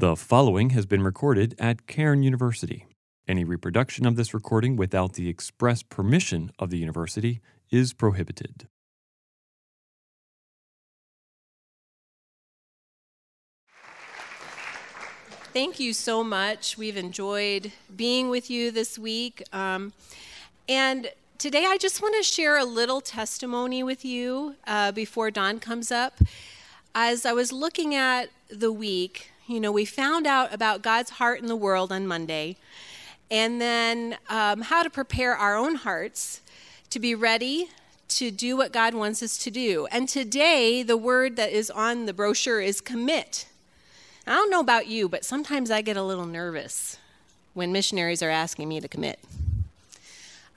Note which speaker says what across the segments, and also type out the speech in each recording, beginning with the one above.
Speaker 1: The following has been recorded at Cairn University. Any reproduction of this recording without the express permission of the university is prohibited.
Speaker 2: Thank you so much. We've enjoyed being with you this week. Um, and today I just want to share a little testimony with you uh, before Don comes up. As I was looking at the week, you know, we found out about God's heart in the world on Monday, and then um, how to prepare our own hearts to be ready to do what God wants us to do. And today, the word that is on the brochure is commit. I don't know about you, but sometimes I get a little nervous when missionaries are asking me to commit.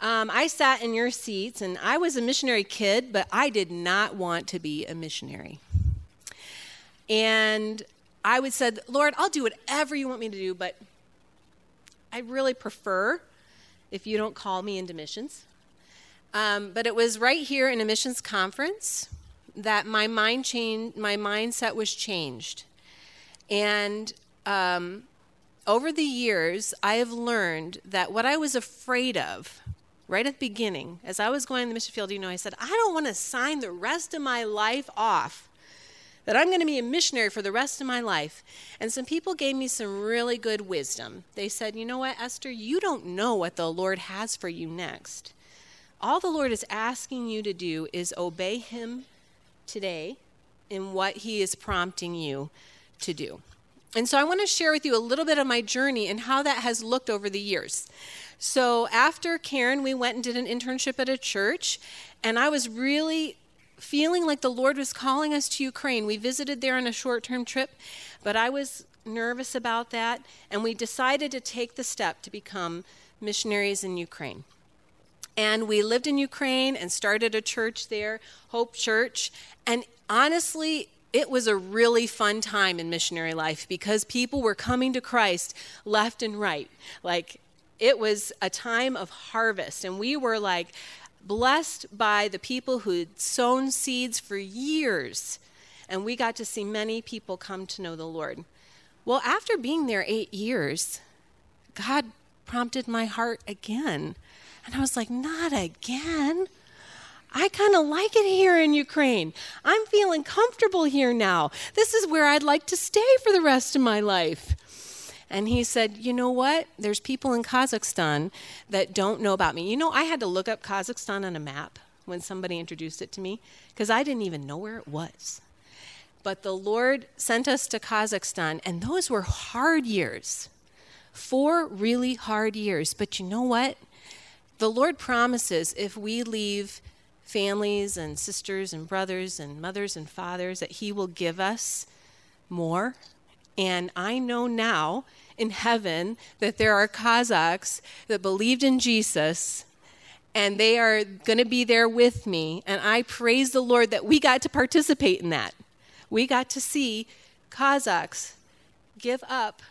Speaker 2: Um, I sat in your seats, and I was a missionary kid, but I did not want to be a missionary. And I would said, Lord, I'll do whatever you want me to do, but I really prefer if you don't call me into missions. Um, but it was right here in a missions conference that my mind changed, my mindset was changed. And um, over the years, I have learned that what I was afraid of right at the beginning, as I was going to the mission field, you know, I said, I don't want to sign the rest of my life off that I'm going to be a missionary for the rest of my life. And some people gave me some really good wisdom. They said, You know what, Esther, you don't know what the Lord has for you next. All the Lord is asking you to do is obey Him today in what He is prompting you to do. And so I want to share with you a little bit of my journey and how that has looked over the years. So after Cairn, we went and did an internship at a church, and I was really feeling like the Lord was calling us to Ukraine. We visited there on a short term trip, but I was nervous about that, and we decided to take the step to become missionaries in Ukraine. And we lived in Ukraine and started a church there, Hope Church. And honestly, it was a really fun time in missionary life because people were coming to Christ left and right. Like, it was a time of harvest, and we were like, blessed by the people who'd sown seeds for years. And we got to see many people come to know the Lord. Well, after being there eight years, God prompted my heart again. And I was like, not again. I kind of like it here in Ukraine. I'm feeling comfortable here now. This is where I'd like to stay for the rest of my life. And he said, You know what? There's people in Kazakhstan that don't know about me. You know, I had to look up Kazakhstan on a map when somebody introduced it to me because I didn't even know where it was. But the Lord sent us to Kazakhstan, and those were hard years. Four really hard years. But you know what? The Lord promises if we leave families and sisters and brothers and mothers and fathers that He will give us more. And I know now in heaven that there are Kazakhs that believed in Jesus and they are going to be there with me. And I praise the Lord that we got to participate in that. We got to see Kazakhs give up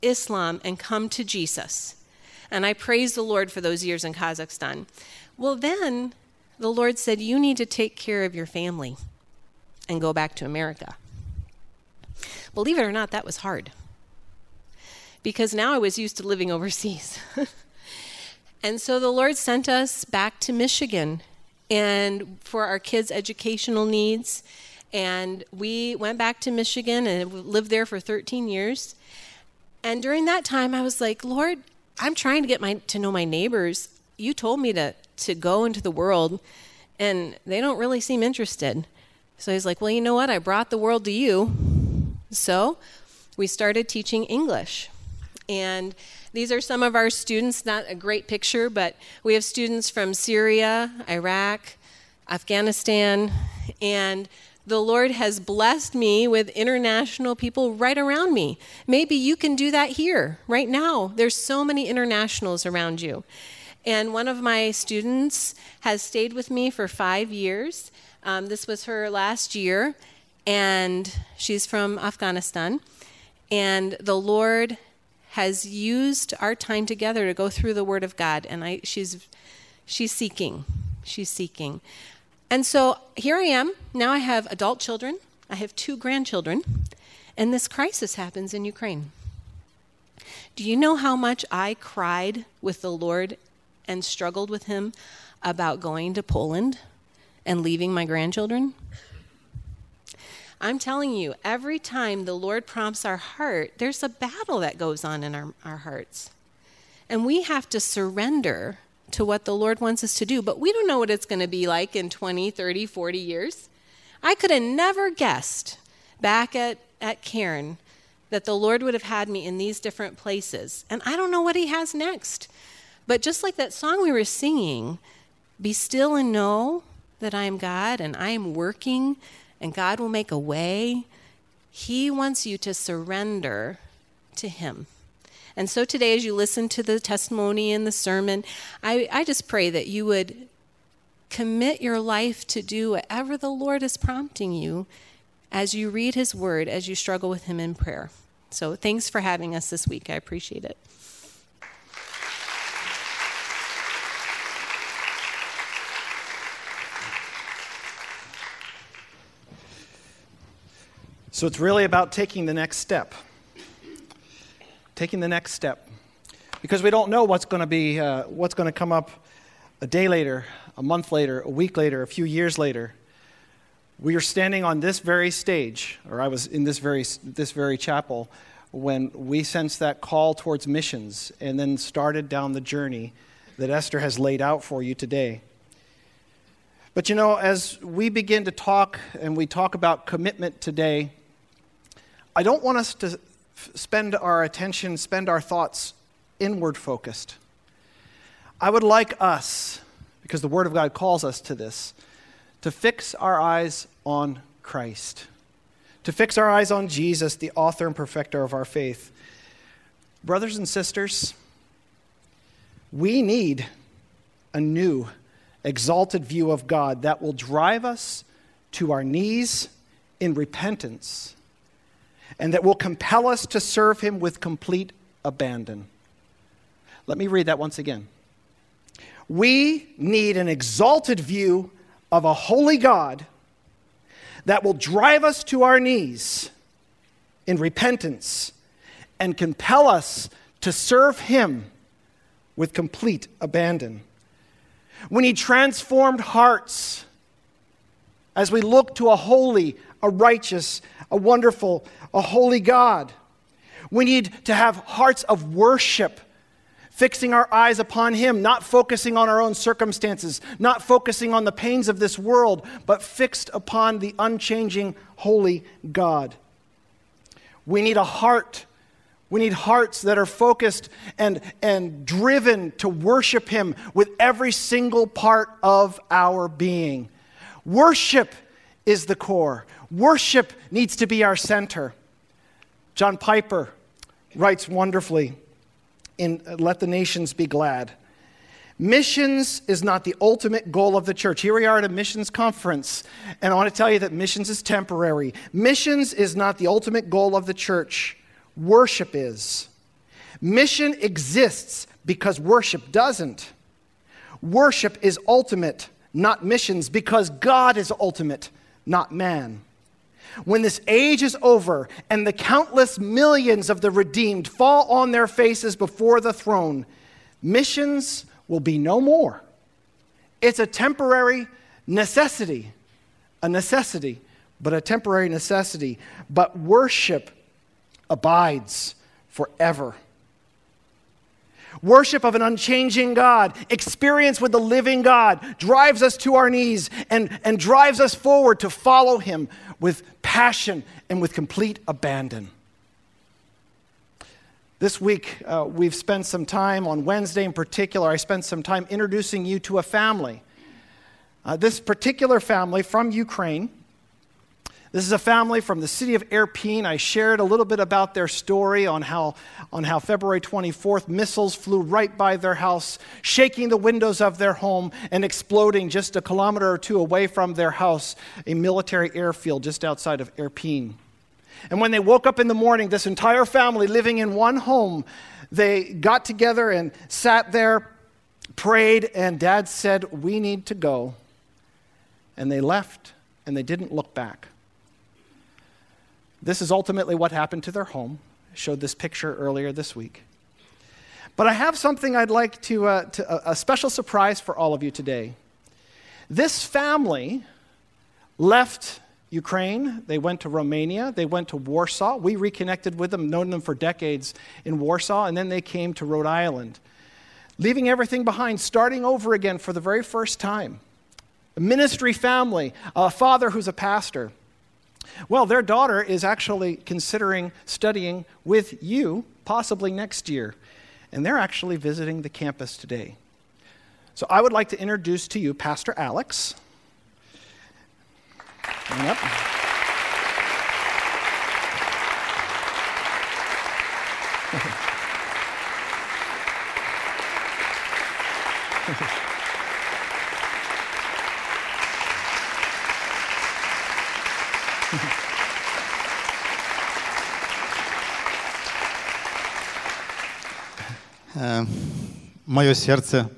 Speaker 2: Islam and come to Jesus. And I praise the Lord for those years in Kazakhstan. Well, then the Lord said, You need to take care of your family and go back to America. Believe it or not, that was hard because now I was used to living overseas. and so the Lord sent us back to Michigan and for our kids' educational needs. And we went back to Michigan and lived there for 13 years. And during that time, I was like, Lord, I'm trying to get my to know my neighbors. You told me to to go into the world, and they don't really seem interested. So he's like, Well, you know what? I brought the world to you. So we started teaching English. And these are some of our students, not a great picture, but we have students from Syria, Iraq, Afghanistan, and the Lord has blessed me with international people right around me. Maybe you can do that here, right now. There's so many internationals around you. And one of my students has stayed with me for five years. Um, this was her last year, and she's from Afghanistan. And the Lord has used our time together to go through the Word of God, and I, she's, she's seeking. She's seeking. And so here I am. Now I have adult children, I have two grandchildren, And this crisis happens in Ukraine. Do you know how much I cried with the Lord and struggled with Him about going to Poland and leaving my grandchildren? I'm telling you, every time the Lord prompts our heart, there's a battle that goes on in our, our hearts. And we have to surrender to what the Lord wants us to do. But we don't know what it's going to be like in 20, 30, 40 years. I could have never guessed back at, at Cairn that the Lord would have had me in these different places. And I don't know what He has next. But just like that song we were singing, be still and know that I am God and I am working and God will make a way. He wants you to surrender to Him. And so today, as you listen to the testimony and the sermon, I, I just pray that you would commit your life to do whatever the Lord is prompting you as you read His Word, as you struggle with Him in prayer. So thanks for having us this week. I appreciate it.
Speaker 3: So it's really about taking the next step. Taking the next step. Because we don't know what's going to be, uh, what's going to come up a day later, a month later, a week later, a few years later. We are standing on this very stage, or I was in this very, this very chapel, when we sensed that call towards missions and then started down the journey that Esther has laid out for you today. But you know, as we begin to talk and we talk about commitment today, I don't want us to spend our attention, spend our thoughts inward focused. I would like us, because the Word of God calls us to this, to fix our eyes on Christ, to fix our eyes on Jesus, the author and perfecter of our faith. Brothers and sisters, we need a new, exalted view of God that will drive us to our knees in repentance and that will compel us to serve him with complete abandon. Let me read that once again. We need an exalted view of a holy God that will drive us to our knees in repentance and compel us to serve Him with complete abandon. We need transformed hearts as we look to a holy, a righteous, a wonderful, a holy God. We need to have hearts of worship, fixing our eyes upon Him, not focusing on our own circumstances, not focusing on the pains of this world, but fixed upon the unchanging, holy God. We need a heart. We need hearts that are focused and, and driven to worship Him with every single part of our being. Worship is the core. Worship needs to be our center. John Piper writes wonderfully in uh, Let the Nations Be Glad. Missions is not the ultimate goal of the church. Here we are at a missions conference, and I want to tell you that missions is temporary. Missions is not the ultimate goal of the church, worship is. Mission exists because worship doesn't. Worship is ultimate, not missions, because God is ultimate, not man. When this age is over and the countless millions of the redeemed fall on their faces before the throne, missions will be no more. It's a temporary necessity, a necessity, but a temporary necessity. But worship abides forever. Worship of an unchanging God, experience with the living God, drives us to our knees and, and drives us forward to follow Him with passion and with complete abandon. This week, uh, we've spent some time, on Wednesday in particular, I spent some time introducing you to a family. Uh, this particular family from Ukraine this is a family from the city of Irpin. I shared a little bit about their story on how, on how February 24th, missiles flew right by their house, shaking the windows of their home and exploding just a kilometer or two away from their house, a military airfield just outside of Irpin. And when they woke up in the morning, this entire family living in one home, they got together and sat there, prayed, and dad said, We need to go. And they left and they didn't look back. This is ultimately what happened to their home. I showed this picture earlier this week. But I have something I'd like to, uh, to a, a special surprise for all of you today. This family left Ukraine. They went to Romania. They went to Warsaw. We reconnected with them, known them for decades in Warsaw, and then they came to Rhode Island, leaving everything behind, starting over again for the very first time. A ministry family, a father who's a pastor. Well, their daughter is actually considering studying with you, possibly next year, and they're actually visiting the campus today. So I would like to introduce to you Pastor Alex. Yep.
Speaker 4: Мое сердце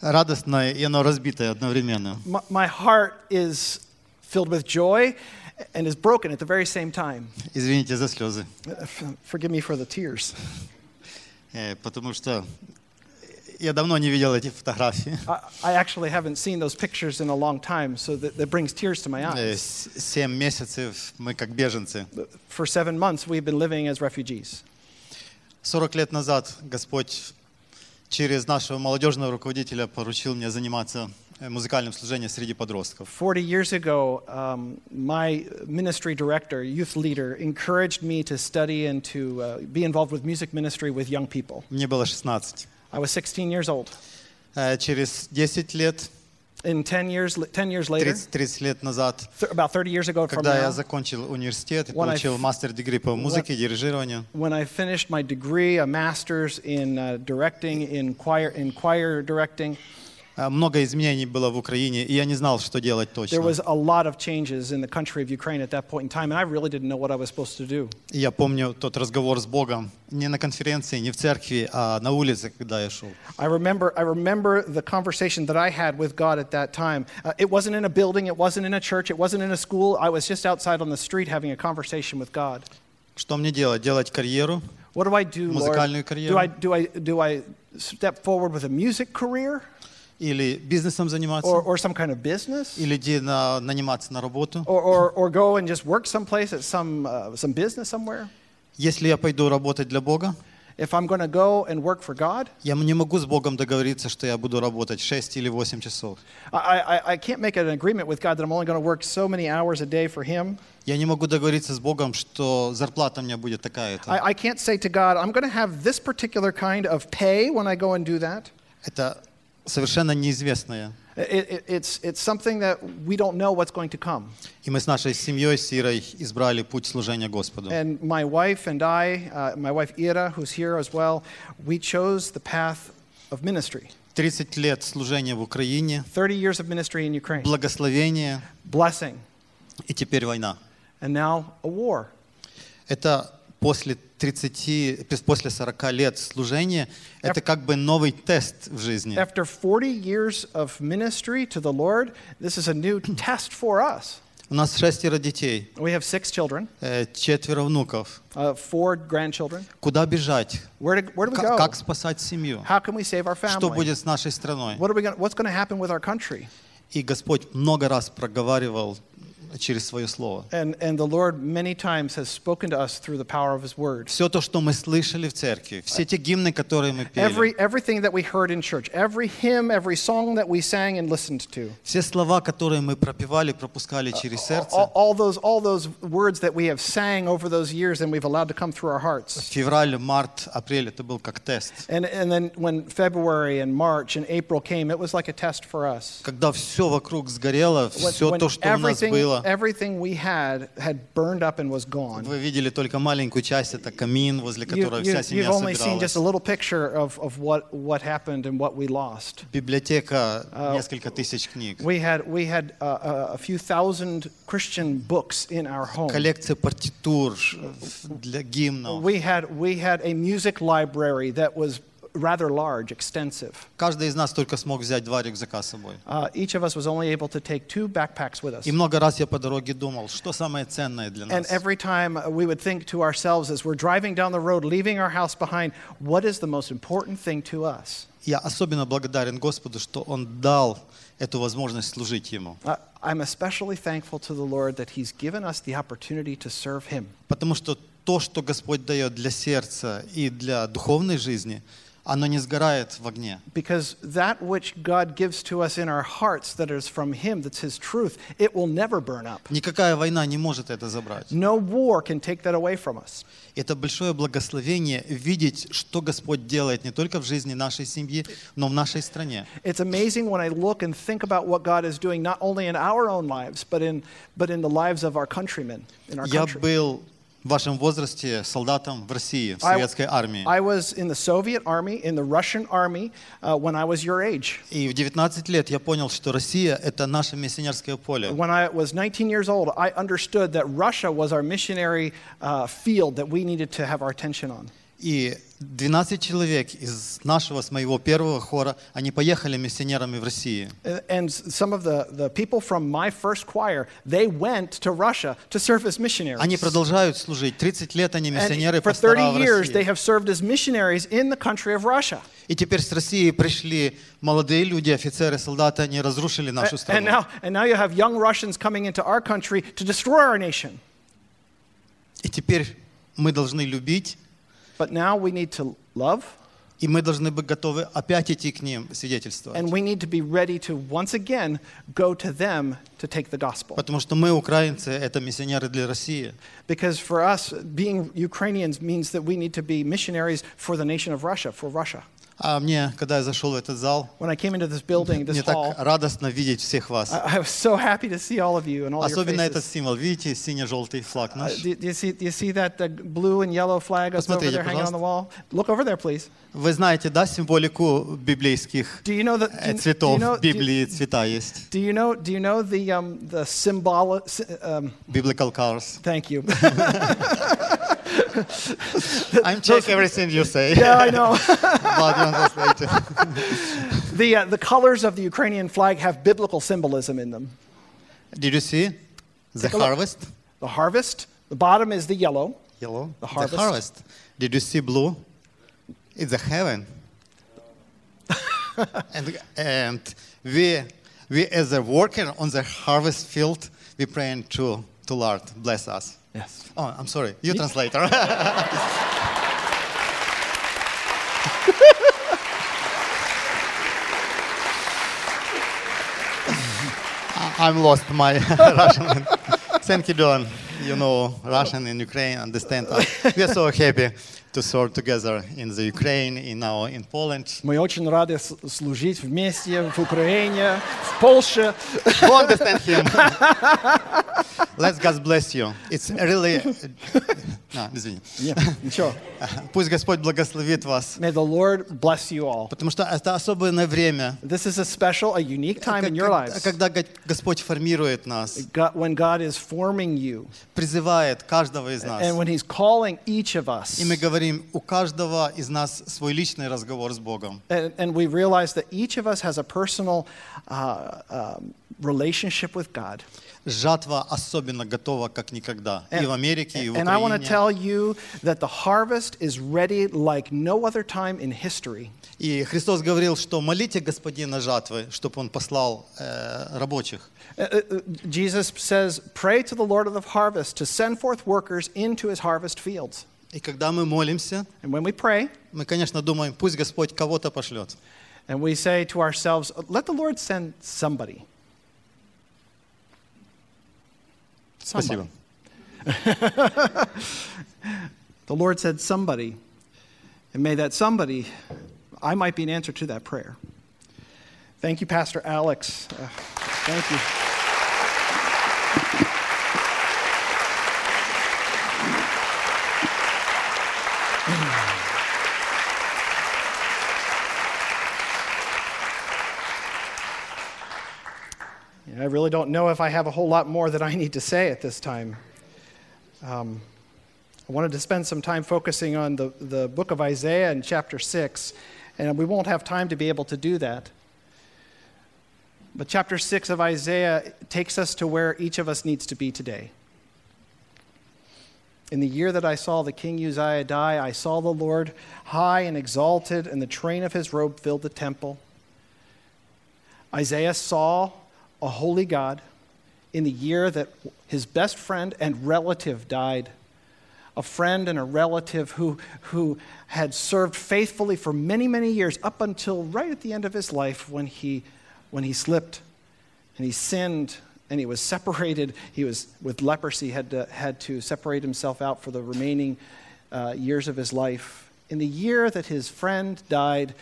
Speaker 4: радостное, и оно разбитое одновременно.
Speaker 3: My, my heart is filled with joy and is broken at the very same time.
Speaker 4: Извините за слезы,
Speaker 3: F- Forgive me for the tears.
Speaker 4: Э, потому что я давно не видел эти фотографии.
Speaker 3: I, actually haven't seen those pictures in a long time, so that, that brings tears to my
Speaker 4: Э,
Speaker 3: eyes.
Speaker 4: Семь месяцев мы как беженцы.
Speaker 3: For seven months, we've been living as refugees.
Speaker 4: 40 лет назад Господь через нашего молодежного руководителя поручил мне заниматься э, музыкальным служением среди подростков.
Speaker 3: 40 years ago, um, my ministry director, youth leader, encouraged me to study and to uh, be involved with music ministry with young people.
Speaker 4: Мне было 16.
Speaker 3: I was 16 years old.
Speaker 4: Э, Через 10 лет,
Speaker 3: In 10 years, 10 years later,
Speaker 4: 30, 30 лет назад,
Speaker 3: th- about 30 years ago from
Speaker 4: когда я
Speaker 3: now,
Speaker 4: закончил университет и
Speaker 3: When I
Speaker 4: получил
Speaker 3: f-
Speaker 4: мастер-дегри по музыке и дирижированию,
Speaker 3: when I finished my degree, a master's in uh, directing, in choir, in choir directing,
Speaker 4: э, много изменений было в Украине, и я не знал, что делать
Speaker 3: there
Speaker 4: точно.
Speaker 3: was a lot of changes in the country of Ukraine at that point in time, and I really didn't know what I was supposed to do.
Speaker 4: И я помню тот разговор с Богом не на конференции, не в церкви, а на улице, когда я шел.
Speaker 3: I remember, I remember the conversation that I had with God at that time. Uh, it wasn't in a building, it wasn't in a church, it wasn't in a school. I was just outside on the street having a conversation with God.
Speaker 4: Что мне делать? Делать карьеру?
Speaker 3: What do I do, Lord?
Speaker 4: Музыкальную
Speaker 3: Do
Speaker 4: карьеру.
Speaker 3: I, do, I, do I step forward with a music career
Speaker 4: Или бизнесом заниматься?
Speaker 3: or, or some kind of business?
Speaker 4: Или иди на, наниматься на работу?
Speaker 3: Or, or, or go and just work someplace at some, uh, some business somewhere?
Speaker 4: Если я пойду работать для Бога,
Speaker 3: If I'm going to go and work for God,
Speaker 4: я не могу с Богом договориться, что я буду работать 6 или 8 часов.
Speaker 3: I, I, I can't make an agreement with God that I'm only going to work so many hours a day for Him.
Speaker 4: Я не могу договориться с Богом, что зарплата у меня будет такая-то.
Speaker 3: I, I can't say to God, I'm going to have this particular kind of pay when I go and do that.
Speaker 4: Это совершенно неизвестное.
Speaker 3: It, it, it's, it's something that we don't know what's going to come.
Speaker 4: И мы с нашей семьей, с Ирой, избрали путь служения Господу.
Speaker 3: And my wife and I, uh, my wife Ira, who's here as well, we chose the path of ministry.
Speaker 4: 30 лет служения в Украине,
Speaker 3: 30 years of ministry in Ukraine,
Speaker 4: благословение
Speaker 3: blessing,
Speaker 4: и теперь война.
Speaker 3: and now a war.
Speaker 4: Это после 30, после 40 лет служения, это как бы новый тест в жизни.
Speaker 3: After 40 years of ministry to the Lord, this is a new test for us.
Speaker 4: У нас шестеро детей,
Speaker 3: We have six children,
Speaker 4: э, четверо внуков.
Speaker 3: uh, four grandchildren.
Speaker 4: Куда бежать?
Speaker 3: Where, do, where do we go?
Speaker 4: Как спасать семью?
Speaker 3: How can we save our
Speaker 4: Что
Speaker 3: family?
Speaker 4: будет с нашей страной?
Speaker 3: What are we gonna, what's going to happen with our country?
Speaker 4: И Господь много раз проговаривал через свое слово.
Speaker 3: And, and the Lord many times has spoken to us through the power of His Word.
Speaker 4: Все то, что мы слышали в церкви, все те гимны, которые мы
Speaker 3: Every,
Speaker 4: пели,
Speaker 3: everything that we heard in church, every hymn, every song that we sang and listened to,
Speaker 4: все слова, которые мы пропевали, пропускали через
Speaker 3: all,
Speaker 4: сердце,
Speaker 3: all, those, all those words that we have sang over those years and we've allowed to come through our hearts.
Speaker 4: февраль, март, апрель, это был как тест.
Speaker 3: And, and then when February and March and April came, it was like a test for us.
Speaker 4: Когда все вокруг сгорело,
Speaker 3: When,
Speaker 4: все
Speaker 3: when
Speaker 4: то, что у нас
Speaker 3: everything,
Speaker 4: было,
Speaker 3: everything we had had burned up and was gone.
Speaker 4: вы видели только маленькую часть, это камин, возле
Speaker 3: You,
Speaker 4: которого
Speaker 3: you,
Speaker 4: вся
Speaker 3: you've
Speaker 4: семья
Speaker 3: only seen just
Speaker 4: собиралась.
Speaker 3: a little picture of, of what, what happened and what we lost.
Speaker 4: Библиотека, несколько тысяч книг.
Speaker 3: We had, we had uh, a few thousand Christian books in our home.
Speaker 4: Коллекция партитур для гимнов.
Speaker 3: We had, we had a music library that was rather large, extensive.
Speaker 4: Каждый из нас только смог взять два рюкзака с собой.
Speaker 3: Uh, each of us was only able to take two backpacks with us.
Speaker 4: И много раз я по дороге думал, что самое ценное для
Speaker 3: And
Speaker 4: нас.
Speaker 3: every time uh, we would think to ourselves as we're driving down the road, leaving our house behind, what is the most important thing to us?
Speaker 4: Я особенно благодарен Господу, что Он дал эту возможность служить Ему.
Speaker 3: Uh, I'm especially thankful to the Lord that He's given us the opportunity to serve Him.
Speaker 4: Потому что то, что Господь дает для сердца и для духовной жизни, оно не сгорает в огне.
Speaker 3: Because that which God gives to us in our hearts that is from Him, that's His truth, it will never burn up.
Speaker 4: Никакая война не может это забрать.
Speaker 3: No war can take that away from us.
Speaker 4: Это большое благословение видеть, что Господь делает не только в жизни нашей семьи, но в нашей стране.
Speaker 3: It's amazing when I look and think about what God is doing, not only in our own lives, but in, but in the lives of our countrymen, in our
Speaker 4: Я
Speaker 3: country.
Speaker 4: был в вашем возрасте солдатом в России, в
Speaker 3: I-
Speaker 4: советской армии.
Speaker 3: I was in the Soviet army, in the Russian army, uh, when I was your age.
Speaker 4: И в 19 лет я понял, что Россия – это наше миссионерское поле.
Speaker 3: When I was 19 years old, I understood that Russia was our missionary uh, field that we needed to have our attention on.
Speaker 4: И 12 человек из нашего, с моего первого хора, они поехали миссионерами в России.
Speaker 3: Uh, And some of the, the people from my first choir, they went to Russia to serve as missionaries.
Speaker 4: Они продолжают служить. 30 лет они
Speaker 3: And
Speaker 4: миссионеры
Speaker 3: for
Speaker 4: пастора
Speaker 3: 30
Speaker 4: в
Speaker 3: years, they have served as missionaries in the country of Russia.
Speaker 4: И теперь с России пришли молодые люди, офицеры, солдаты, они разрушили нашу
Speaker 3: And
Speaker 4: страну.
Speaker 3: now, and now you have young Russians coming into our country to destroy our nation.
Speaker 4: И теперь мы должны любить,
Speaker 3: But now we need to love,
Speaker 4: и мы должны быть готовы опять идти к ним свидетельствовать.
Speaker 3: and we need to be ready to once again go to them to take the gospel.
Speaker 4: Потому что мы, украинцы, это миссионеры для России.
Speaker 3: Because for us, being Ukrainians means that we need to be missionaries for the nation of Russia, for Russia.
Speaker 4: А мне, когда я зашел в этот зал,
Speaker 3: When I came into this building, this
Speaker 4: мне так
Speaker 3: hall,
Speaker 4: радостно видеть всех вас.
Speaker 3: I, I was so happy to see all of you and all your
Speaker 4: Особенно этот
Speaker 3: faces.
Speaker 4: символ, видите, сине-желтый флаг
Speaker 3: Uh,
Speaker 4: наш.
Speaker 3: do, do you see, do you see that uh, blue and yellow flag that's over
Speaker 4: Посмотрите,
Speaker 3: there hanging on the wall? Look over there, please.
Speaker 4: Вы знаете, да, символику библейских
Speaker 3: Do you know
Speaker 4: э,
Speaker 3: Do,
Speaker 4: цветов?
Speaker 3: you know?
Speaker 4: В
Speaker 3: Do,
Speaker 4: Библии цвета есть.
Speaker 3: do you know? Do you know the um, the symbol? Um,
Speaker 4: Biblical colors.
Speaker 3: thank you.
Speaker 4: I'm check everything you say.
Speaker 3: yeah, I know.
Speaker 4: But you translate
Speaker 3: the uh, the colors of the Ukrainian flag have biblical symbolism in them.
Speaker 4: Did you see? The
Speaker 3: a look.
Speaker 4: harvest.
Speaker 3: The harvest. The bottom is the yellow.
Speaker 4: Yellow.
Speaker 3: The harvest.
Speaker 4: harvest. Did you see blue? It's a heaven. and and we we as a worker on the harvest field, we praying to to Lord bless us.
Speaker 3: Yes.
Speaker 4: Oh, I'm sorry. You translator. I'm lost my Russian. Thank you, Don. You know Russian and Ukraine, understand us. We are so happy to serve together in the Ukraine, in now in Poland.
Speaker 3: Мы очень рады с- служить вместе в Украине, в Польше.
Speaker 4: You understand him? Let's God bless you. It's really... А, извини.
Speaker 3: Нет, ничего.
Speaker 4: Пусть Господь благословит вас,
Speaker 3: May the Lord bless you all.
Speaker 4: потому что это особенное время,
Speaker 3: This is a special, a unique time in your
Speaker 4: как-
Speaker 3: lives.
Speaker 4: когда Го- Господь формирует нас,
Speaker 3: God, when God is forming you
Speaker 4: призывает каждого из нас.
Speaker 3: and when He's calling each of us.
Speaker 4: И мы говорим, у каждого из нас свой личный разговор с Богом.
Speaker 3: And, and we realize that each of us has a personal uh, um, relationship with God.
Speaker 4: Жатва особенно готова, как никогда. И в Америке, и в
Speaker 3: and I want to
Speaker 4: Украине.
Speaker 3: tell you that the harvest is ready like no other time in history.
Speaker 4: И Христос говорил, что молите Господина жатвы, чтобы Он послал э, рабочих.
Speaker 3: Uh, uh, uh, Jesus says, Pray to the Lord of the harvest to send forth workers into his harvest fields.
Speaker 4: И когда мы молимся,
Speaker 3: And when we pray,
Speaker 4: мы, конечно, думаем, пусть Господь кого-то пошлет.
Speaker 3: and we say to ourselves, Let the Lord send somebody. Somebody. The Lord said somebody. And may that somebody, I might be an answer to that prayer. Thank you, Pastor Alex. Uh, thank you. I really don't know if I have a whole lot more that I need to say at this time. Um, I wanted to spend some time focusing on the, the book of Isaiah in chapter 6 And we won't have time to be able to do that. But chapter 6 of Isaiah takes us to where each of us needs to be today. In the year that I saw the king Uzziah die, I saw the Lord high and exalted, and the train of his robe filled the temple. Isaiah saw a holy God in the year that his best friend and relative died. A friend and a relative who, who had served faithfully for many, many years, up until right at the end of his life when he, when he slipped and he sinned and he was separated. He was with leprosy, had to, had to separate himself out for the remaining uh, years of his life. In the year that his friend died,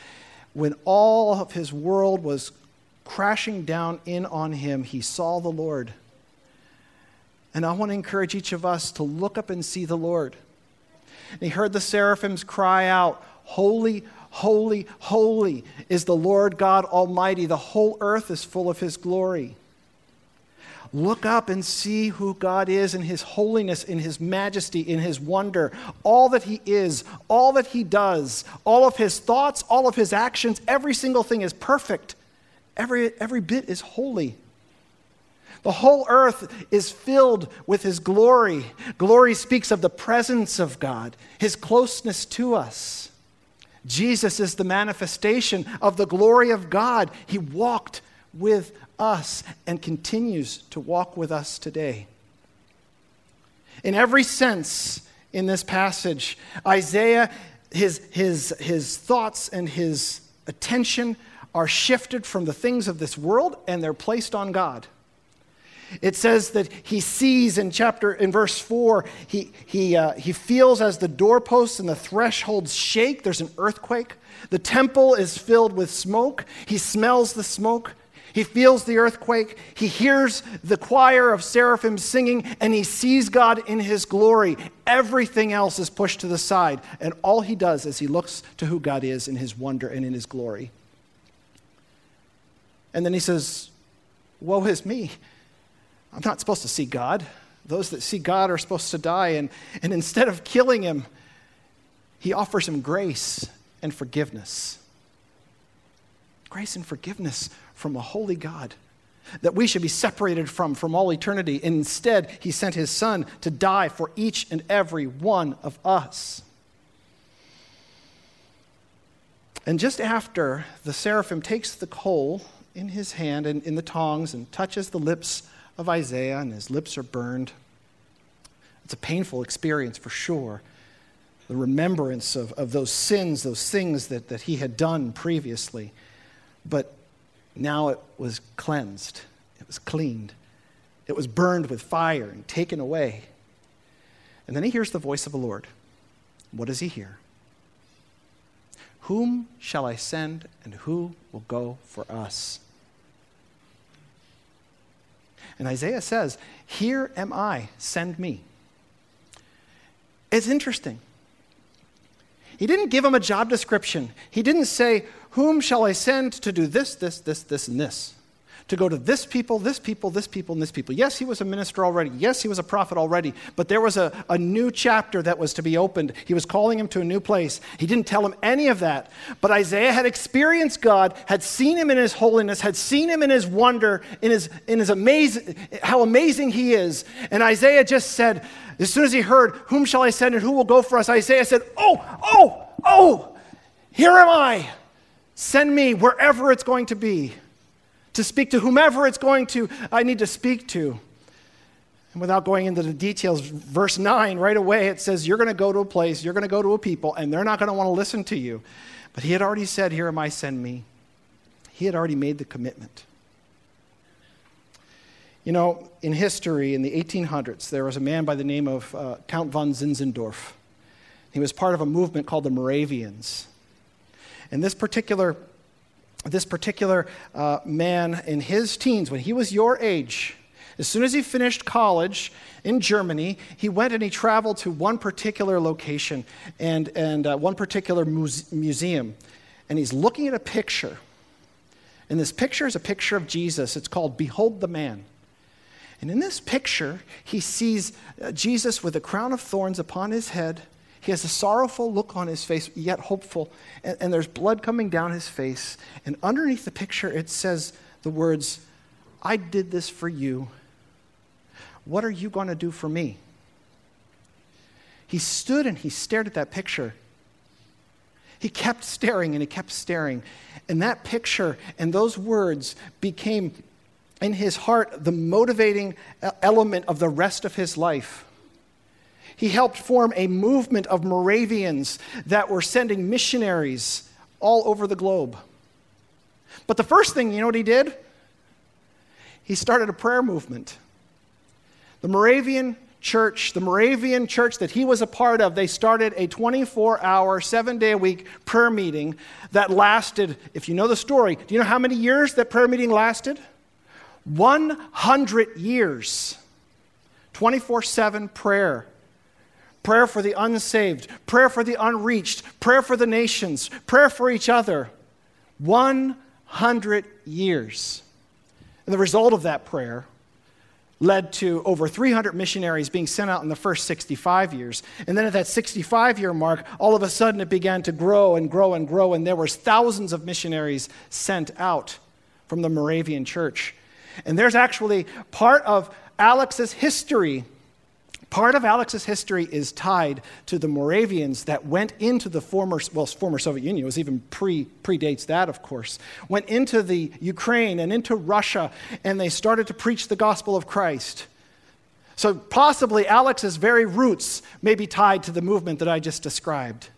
Speaker 3: when all of his world was crashing down in on him, he saw the Lord. And I want to encourage each of us to look up and see the Lord. And he heard the seraphims cry out, Holy, holy, holy is the Lord God Almighty. The whole earth is full of his glory. Look up and see who God is in His holiness, in His majesty, in His wonder, all that He is, all that He does, all of His thoughts, all of His actions, every single thing is perfect. Every, every bit is holy. The whole earth is filled with His glory. Glory speaks of the presence of God, His closeness to us. Jesus is the manifestation of the glory of God. He walked with us and continues to walk with us today. In every sense, in this passage, Isaiah, his, his, his thoughts and his attention are shifted from the things of this world and they're placed on God. It says that he sees in chapter, in verse 4, he, he, uh, he feels as the doorposts and the thresholds shake. There's an earthquake. The temple is filled with smoke. He smells the smoke. He feels the earthquake. He hears the choir of seraphim singing, and he sees God in his glory. Everything else is pushed to the side. And all he does is he looks to who God is in his wonder and in his glory. And then he says, Woe is me. I'm not supposed to see God. Those that see God are supposed to die. And, and instead of killing him, he offers him grace and forgiveness. Grace and forgiveness from a holy God that we should be separated from from all eternity. And instead, he sent his son to die for each and every one of us. And just after the seraphim takes the coal in his hand and in the tongs and touches the lips of Isaiah, and his lips are burned, it's a painful experience for sure. The remembrance of, of those sins, those things that, that he had done previously. But now it was cleansed, it was cleaned, it was burned with fire and taken away. And then he hears the voice of the Lord. What does he hear? Whom shall I send, and who will go for us? And Isaiah says, Here am I, send me. It's interesting. He didn't give him a job description. He didn't say, whom shall I send to do this, this, this, this, and this? To go to this people, this people, this people, and this people. Yes, he was a minister already. Yes, he was a prophet already. But there was a, a new chapter that was to be opened. He was calling him to a new place. He didn't tell him any of that. But Isaiah had experienced God, had seen him in his holiness, had seen him in his wonder, in his, in his amazing, how amazing he is. And Isaiah just said, as soon as he heard, Whom shall I send and who will go for us? Isaiah said, Oh, oh, oh, here am I. Send me wherever it's going to be to speak to whomever it's going to, I need to speak to. And without going into the details, verse 9, right away, it says, You're going to go to a place, you're going to go to a people, and they're not going to want to listen to you. But he had already said, Here am I, send me. He had already made the commitment. You know, in history, in the 1800s, there was a man by the name of uh, Count von Zinzendorf. He was part of a movement called the Moravians. And this particular, this particular uh, man in his teens, when he was your age, as soon as he finished college in Germany, he went and he traveled to one particular location and, and uh, one particular muse- museum. And he's looking at a picture. And this picture is a picture of Jesus. It's called Behold the Man. And in this picture, he sees uh, Jesus with a crown of thorns upon his head He has a sorrowful look on his face, yet hopeful. And, and there's blood coming down his face. And underneath the picture, it says the words, I did this for you. What are you going to do for me? He stood and he stared at that picture. He kept staring and he kept staring. And that picture and those words became in his heart the motivating element of the rest of his life. He helped form a movement of Moravians that were sending missionaries all over the globe. But the first thing, you know what he did? He started a prayer movement. The Moravian church, the Moravian church that he was a part of, they started a 24 hour, seven day a week prayer meeting that lasted, if you know the story, do you know how many years that prayer meeting lasted? 100 years. 24 7 prayer. Prayer for the unsaved, prayer for the unreached, prayer for the nations, prayer for each other. 100 years. And the result of that prayer led to over 300 missionaries being sent out in the first 65 years. And then at that 65 year mark, all of a sudden it began to grow and grow and grow, and there was thousands of missionaries sent out from the Moravian church. And there's actually part of Alex's history. Part of Alex's history is tied to the Moravians that went into the former, well, former Soviet Union, it was even pre, predates that, of course, went into the Ukraine and into Russia, and they started to preach the gospel of Christ. So possibly Alex's very roots may be tied to the movement that I just described.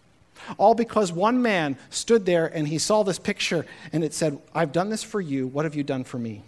Speaker 3: All because one man stood there and he saw this picture and it said, I've done this for you. What have you done for me?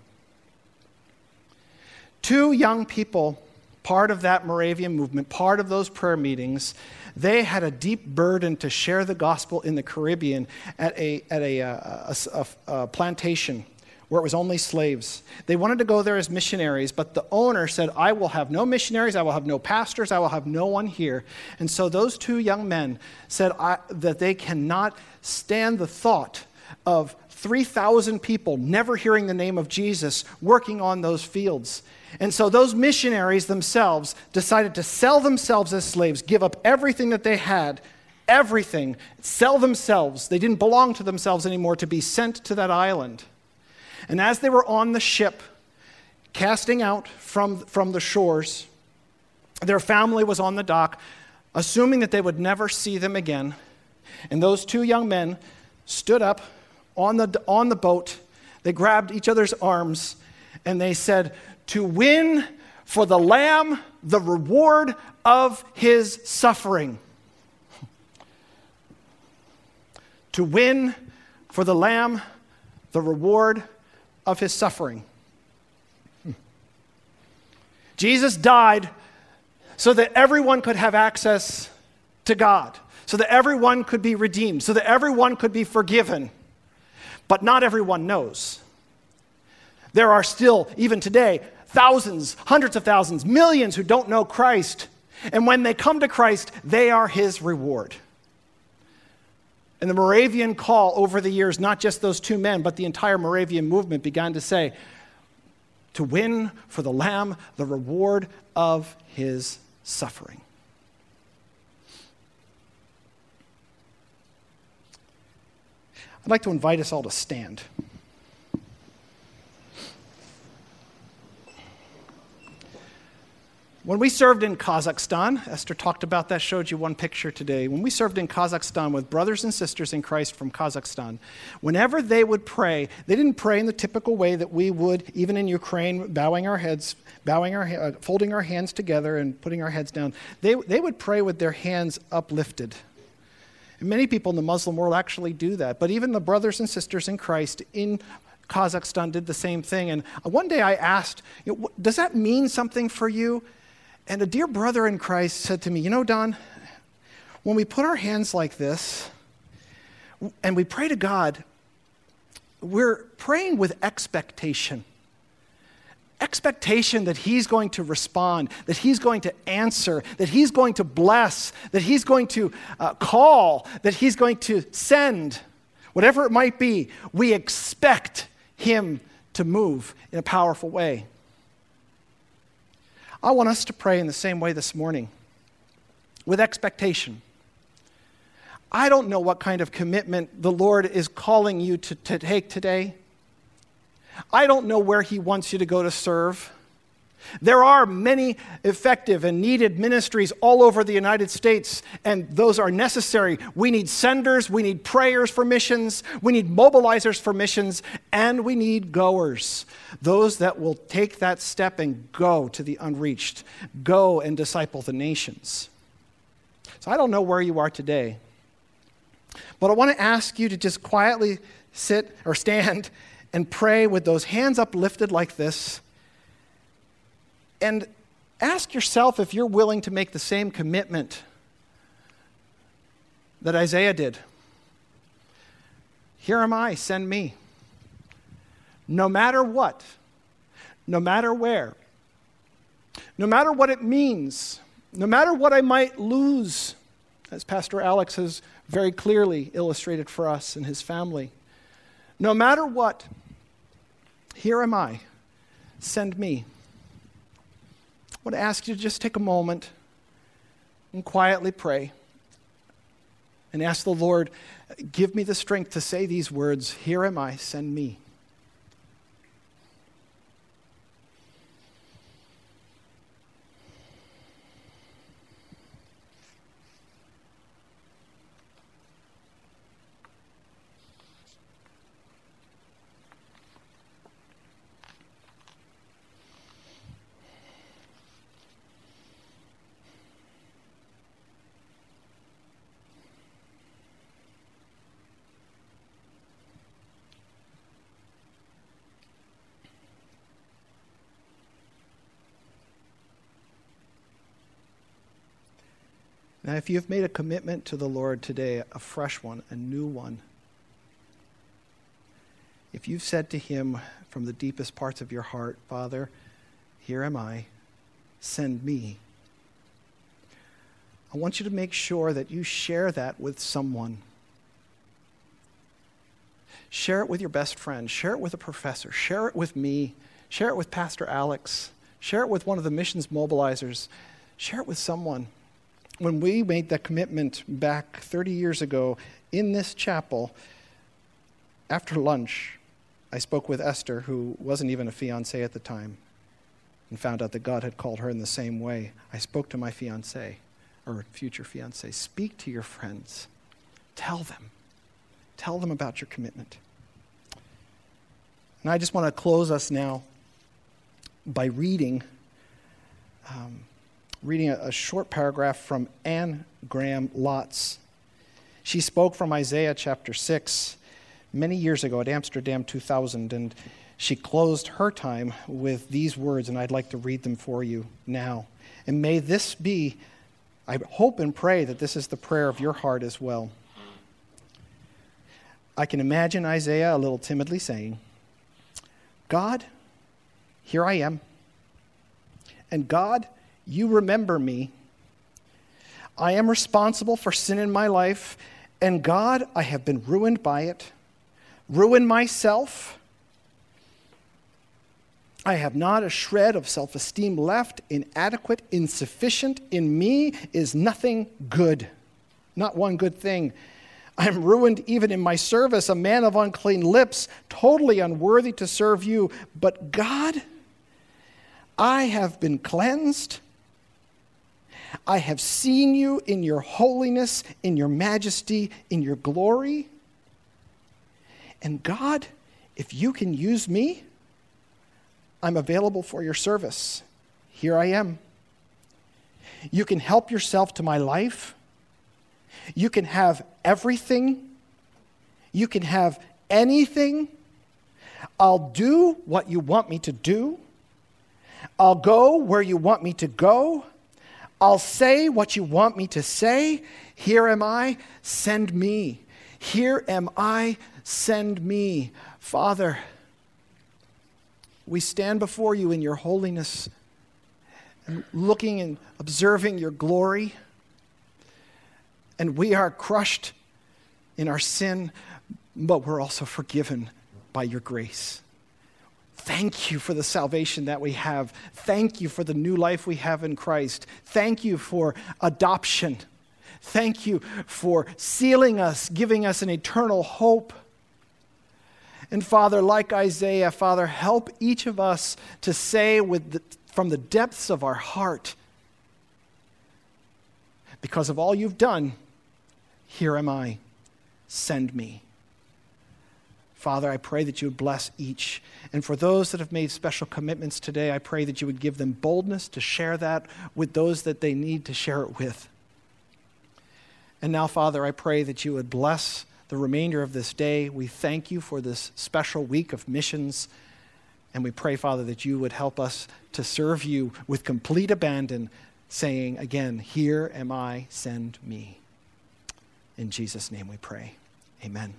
Speaker 3: Two young people, part of that Moravian movement, part of those prayer meetings, they had a deep burden to share the gospel in the Caribbean at a, at a, uh, a, a, a plantation where it was only slaves. They wanted to go there as missionaries, but the owner said, I will have no missionaries, I will have no pastors, I will have no one here. And so those two young men said that they cannot stand the thought of 3,000 people never hearing the name of Jesus working on those fields. And so those missionaries themselves decided to sell themselves as slaves, give up everything that they had, everything, sell themselves. They didn't belong to themselves anymore to be sent to that island. And as they were on the ship, casting out from, from the shores, their family was on the dock, assuming that they would never see them again. And those two young men stood up on the, on the boat. They grabbed each other's arms and they said, to win for the Lamb the reward of his suffering. to win for the Lamb the reward of his suffering. Jesus died so that everyone could have access to God, so that everyone could be redeemed, so that everyone could be forgiven. But not everyone knows. There are still, even today, thousands, hundreds of thousands, millions who don't know Christ. And when they come to Christ, they are his reward. And the Moravian call over the years, not just those two men, but the entire Moravian movement began to say, to win for the Lamb the reward of his suffering. I'd like to invite us all to stand. When we served in Kazakhstan, Esther talked about that, showed you one picture today. When we served in Kazakhstan with brothers and sisters in Christ from Kazakhstan, whenever they would pray, they didn't pray in the typical way that we would, even in Ukraine, bowing our heads, bowing our, uh, folding our hands together and putting our heads down. They, they would pray with their hands uplifted. And many people in the Muslim world actually do that. But even the brothers and sisters in Christ in Kazakhstan did the same thing. And one day I asked, Does that mean something for you? And a dear brother in Christ said to me, You know, Don, when we put our hands like this and we pray to God, we're praying with expectation. Expectation that He's going to respond, that He's going to answer, that He's going to bless, that He's going to uh, call, that He's going to send, whatever it might be. We expect Him to move in a powerful way. I want us to pray in the same way this morning with expectation. I don't know what kind of commitment the Lord is calling you to, to take today. I don't know where He wants you to go to serve. There are many effective and needed ministries all over the United States, and those are necessary. We need senders, we need prayers for missions, we need mobilizers for missions, and we need goers. Those that will take that step and go to the unreached, go and disciple the nations. So I don't know where you are today, but I want to ask you to just quietly sit or stand and pray with those hands uplifted like this and ask yourself if you're willing to make the same commitment that Isaiah did. Here am I, send me. No matter what, no matter where, no matter what it means, no matter what I might lose, as Pastor Alex has very clearly illustrated for us and his family, no matter what, here am I, send me. To ask you to just take a moment and quietly pray and ask the Lord, give me the strength to say these words Here am I, send me. Now, if you've made a commitment to the Lord today, a fresh one, a new one, if you've said to Him from the deepest parts of your heart, Father, here am I, send me, I want you to make sure that you share that with someone. Share it with your best friend, share it with a professor, share it with me, share it with Pastor Alex, share it with one of the missions mobilizers, share it with someone when we made that commitment back 30 years ago in this chapel, after lunch, I spoke with Esther, who wasn't even a fiance at the time, and found out that God had called her in the same way. I spoke to my fiance, or future fiance. Speak to your friends. Tell them. Tell them about your commitment. And I just want to close us now by reading um, reading a, a short paragraph from Anne Graham Lotz. She spoke from Isaiah chapter 6 many years ago at Amsterdam 2000, and she closed her time with these words, and I'd like to read them for you now. And may this be, I hope and pray that this is the prayer of your heart as well. I can imagine Isaiah a little timidly saying, God, here I am. And God, you remember me. I am responsible for sin in my life, and God, I have been ruined by it, ruined myself. I have not a shred of self esteem left, inadequate, insufficient. In me is nothing good, not one good thing. I am ruined even in my service, a man of unclean lips, totally unworthy to serve you. But God, I have been cleansed I have seen you in your holiness, in your majesty, in your glory. And God, if you can use me, I'm available for your service. Here I am. You can help yourself to my life. You can have everything. You can have anything. I'll do what you want me to do. I'll go where you want me to go. I'll say what you want me to say. Here am I, send me. Here am I, send me. Father, we stand before you in your holiness looking and observing your glory. And we are crushed in our sin, but we're also forgiven by your grace. Thank you for the salvation that we have. Thank you for the new life we have in Christ. Thank you for adoption. Thank you for sealing us, giving us an eternal hope. And Father, like Isaiah, Father, help each of us to say with the, from the depths of our heart, because of all you've done, here am I. Send me. Father, I pray that you would bless each. And for those that have made special commitments today, I pray that you would give them boldness to share that with those that they need to share it with. And now, Father, I pray that you would bless the remainder of this day. We thank you for this special week of missions. And we pray, Father, that you would help us to serve you with complete abandon, saying again, Here am I, send me. In Jesus' name we pray. Amen.